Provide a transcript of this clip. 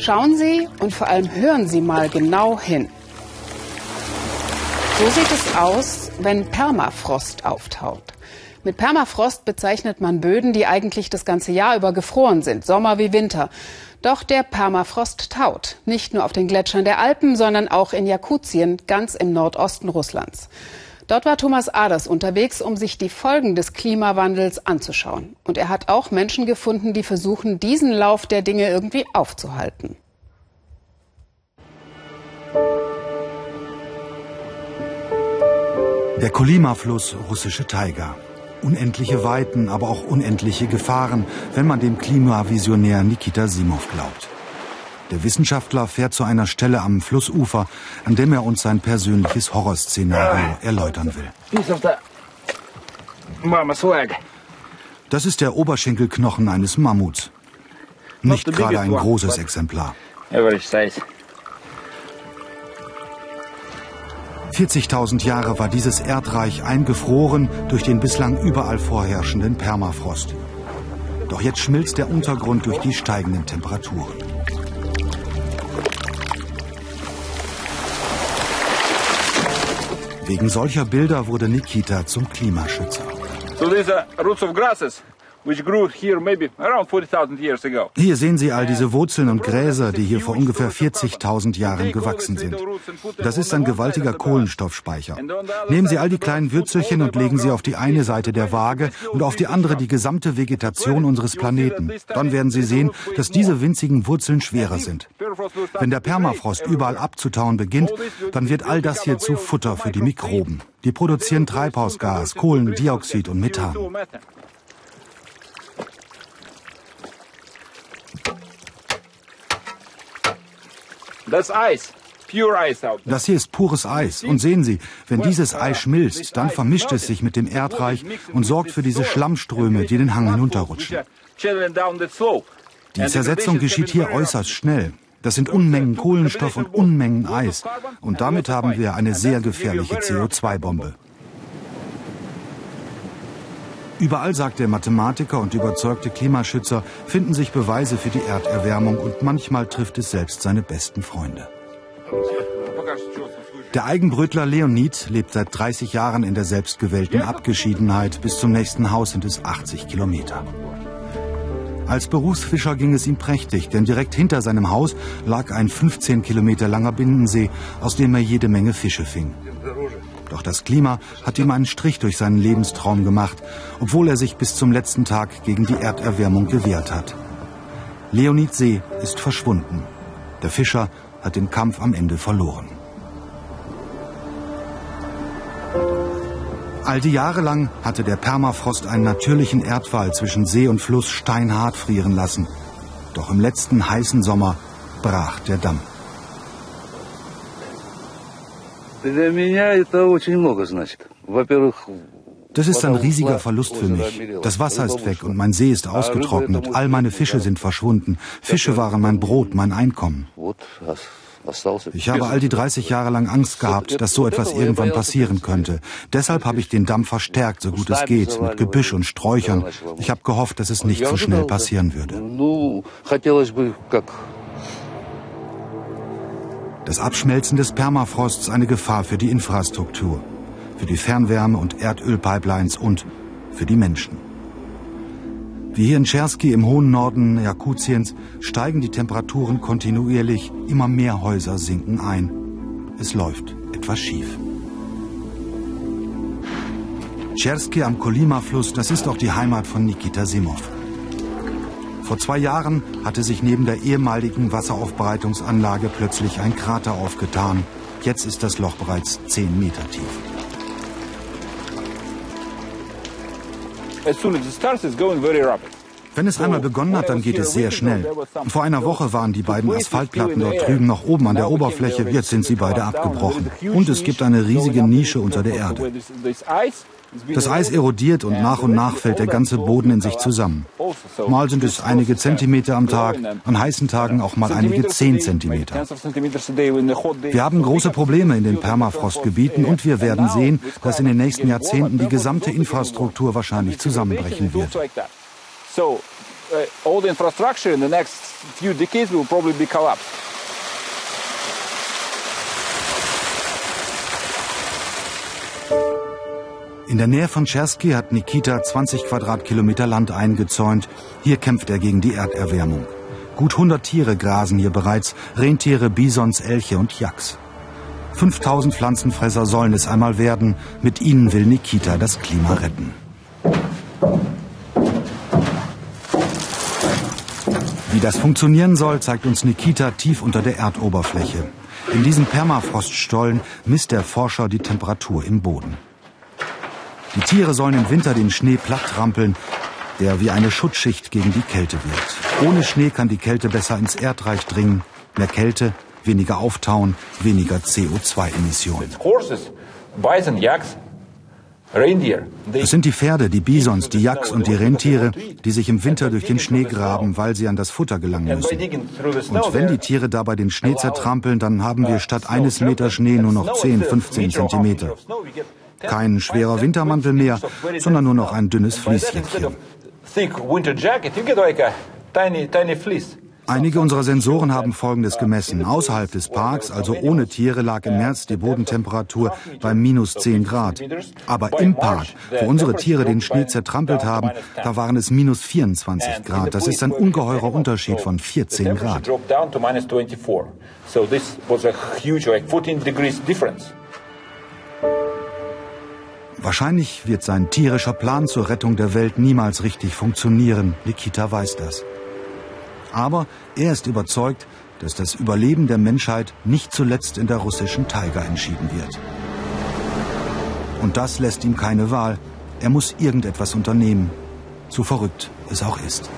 Schauen Sie und vor allem hören Sie mal genau hin. So sieht es aus, wenn Permafrost auftaucht. Mit Permafrost bezeichnet man Böden, die eigentlich das ganze Jahr über gefroren sind, Sommer wie Winter. Doch der Permafrost taut. Nicht nur auf den Gletschern der Alpen, sondern auch in Jakutien, ganz im Nordosten Russlands. Dort war Thomas Aders unterwegs, um sich die Folgen des Klimawandels anzuschauen. Und er hat auch Menschen gefunden, die versuchen, diesen Lauf der Dinge irgendwie aufzuhalten. Der Kolima-Fluss, russische Taiga. Unendliche Weiten, aber auch unendliche Gefahren, wenn man dem Klimavisionär Nikita Simov glaubt. Der Wissenschaftler fährt zu einer Stelle am Flussufer, an dem er uns sein persönliches Horrorszenario erläutern will. Das ist der Oberschenkelknochen eines Mammuts. Nicht gerade ein großes Exemplar. 40.000 Jahre war dieses Erdreich eingefroren durch den bislang überall vorherrschenden Permafrost. Doch jetzt schmilzt der Untergrund durch die steigenden Temperaturen. Wegen solcher Bilder wurde Nikita zum Klimaschützer. So these are roots of grasses. Hier sehen Sie all diese Wurzeln und Gräser, die hier vor ungefähr 40.000 Jahren gewachsen sind. Das ist ein gewaltiger Kohlenstoffspeicher. Nehmen Sie all die kleinen Würzelchen und legen sie auf die eine Seite der Waage und auf die andere die gesamte Vegetation unseres Planeten. Dann werden Sie sehen, dass diese winzigen Wurzeln schwerer sind. Wenn der Permafrost überall abzutauen beginnt, dann wird all das hier zu Futter für die Mikroben. Die produzieren Treibhausgas, Kohlendioxid und Methan. Das Eis. Das hier ist pures Eis. Und sehen Sie, wenn dieses Eis schmilzt, dann vermischt es sich mit dem Erdreich und sorgt für diese Schlammströme, die den Hang hinunterrutschen. Die Zersetzung geschieht hier äußerst schnell. Das sind Unmengen Kohlenstoff und Unmengen Eis. Und damit haben wir eine sehr gefährliche CO2-Bombe. Überall, sagt der Mathematiker und überzeugte Klimaschützer, finden sich Beweise für die Erderwärmung und manchmal trifft es selbst seine besten Freunde. Der Eigenbrötler Leonid lebt seit 30 Jahren in der selbstgewählten Abgeschiedenheit. Bis zum nächsten Haus sind es 80 Kilometer. Als Berufsfischer ging es ihm prächtig, denn direkt hinter seinem Haus lag ein 15 Kilometer langer Binnensee, aus dem er jede Menge Fische fing. Doch das Klima hat ihm einen Strich durch seinen Lebenstraum gemacht, obwohl er sich bis zum letzten Tag gegen die Erderwärmung gewehrt hat. Leonid See ist verschwunden. Der Fischer hat den Kampf am Ende verloren. All die Jahre lang hatte der Permafrost einen natürlichen Erdwall zwischen See und Fluss steinhart frieren lassen. Doch im letzten heißen Sommer brach der Damm. Das ist ein riesiger Verlust für mich. Das Wasser ist weg und mein See ist ausgetrocknet. All meine Fische sind verschwunden. Fische waren mein Brot, mein Einkommen. Ich habe all die 30 Jahre lang Angst gehabt, dass so etwas irgendwann passieren könnte. Deshalb habe ich den Damm verstärkt, so gut es geht, mit Gebüsch und Sträuchern. Ich habe gehofft, dass es nicht so schnell passieren würde. Das Abschmelzen des Permafrosts eine Gefahr für die Infrastruktur, für die Fernwärme- und Erdölpipelines und für die Menschen. Wie hier in Tscherski im hohen Norden Jakutiens steigen die Temperaturen kontinuierlich, immer mehr Häuser sinken ein. Es läuft etwas schief. Tscherski am Kolima-Fluss, das ist auch die Heimat von Nikita Simov. Vor zwei Jahren hatte sich neben der ehemaligen Wasseraufbereitungsanlage plötzlich ein Krater aufgetan. Jetzt ist das Loch bereits zehn Meter tief. Wenn es einmal begonnen hat, dann geht es sehr schnell. Vor einer Woche waren die beiden Asphaltplatten dort drüben noch oben an der Oberfläche, jetzt sind sie beide abgebrochen. Und es gibt eine riesige Nische unter der Erde. Das Eis erodiert und nach und nach fällt der ganze Boden in sich zusammen. Mal sind es einige Zentimeter am Tag, an heißen Tagen auch mal einige zehn Zentimeter. Wir haben große Probleme in den Permafrostgebieten und wir werden sehen, dass in den nächsten Jahrzehnten die gesamte Infrastruktur wahrscheinlich zusammenbrechen wird. uh, all the infrastructure in the next few decades will probably be collapsed. In der Nähe von Chersky hat Nikita 20 Quadratkilometer Land eingezäunt. Hier kämpft er gegen die Erderwärmung. Gut 100 Tiere grasen hier bereits, Rentiere, Bisons, Elche und Yaks. 5000 Pflanzenfresser sollen es einmal werden. Mit ihnen will Nikita das Klima retten. Wie das funktionieren soll, zeigt uns Nikita tief unter der Erdoberfläche. In diesem Permafroststollen misst der Forscher die Temperatur im Boden. Die Tiere sollen im Winter den Schnee platt trampeln, der wie eine Schutzschicht gegen die Kälte wird. Ohne Schnee kann die Kälte besser ins Erdreich dringen. Mehr Kälte, weniger Auftauen, weniger CO2-Emissionen. Es sind die Pferde, die Bisons, die Yaks und die Rentiere, die sich im Winter durch den Schnee graben, weil sie an das Futter gelangen müssen. Und wenn die Tiere dabei den Schnee zertrampeln, dann haben wir statt eines Meter Schnee nur noch 10, 15 Zentimeter. Kein schwerer Wintermantel mehr, sondern nur noch ein dünnes Fließjäckchen. Einige unserer Sensoren haben Folgendes gemessen. Außerhalb des Parks, also ohne Tiere, lag im März die Bodentemperatur bei minus 10 Grad. Aber im Park, wo unsere Tiere den Schnee zertrampelt haben, da waren es minus 24 Grad. Das ist ein ungeheurer Unterschied von 14 Grad. Wahrscheinlich wird sein tierischer Plan zur Rettung der Welt niemals richtig funktionieren. Nikita weiß das. Aber er ist überzeugt, dass das Überleben der Menschheit nicht zuletzt in der russischen Taiga entschieden wird. Und das lässt ihm keine Wahl. Er muss irgendetwas unternehmen, so verrückt es auch ist.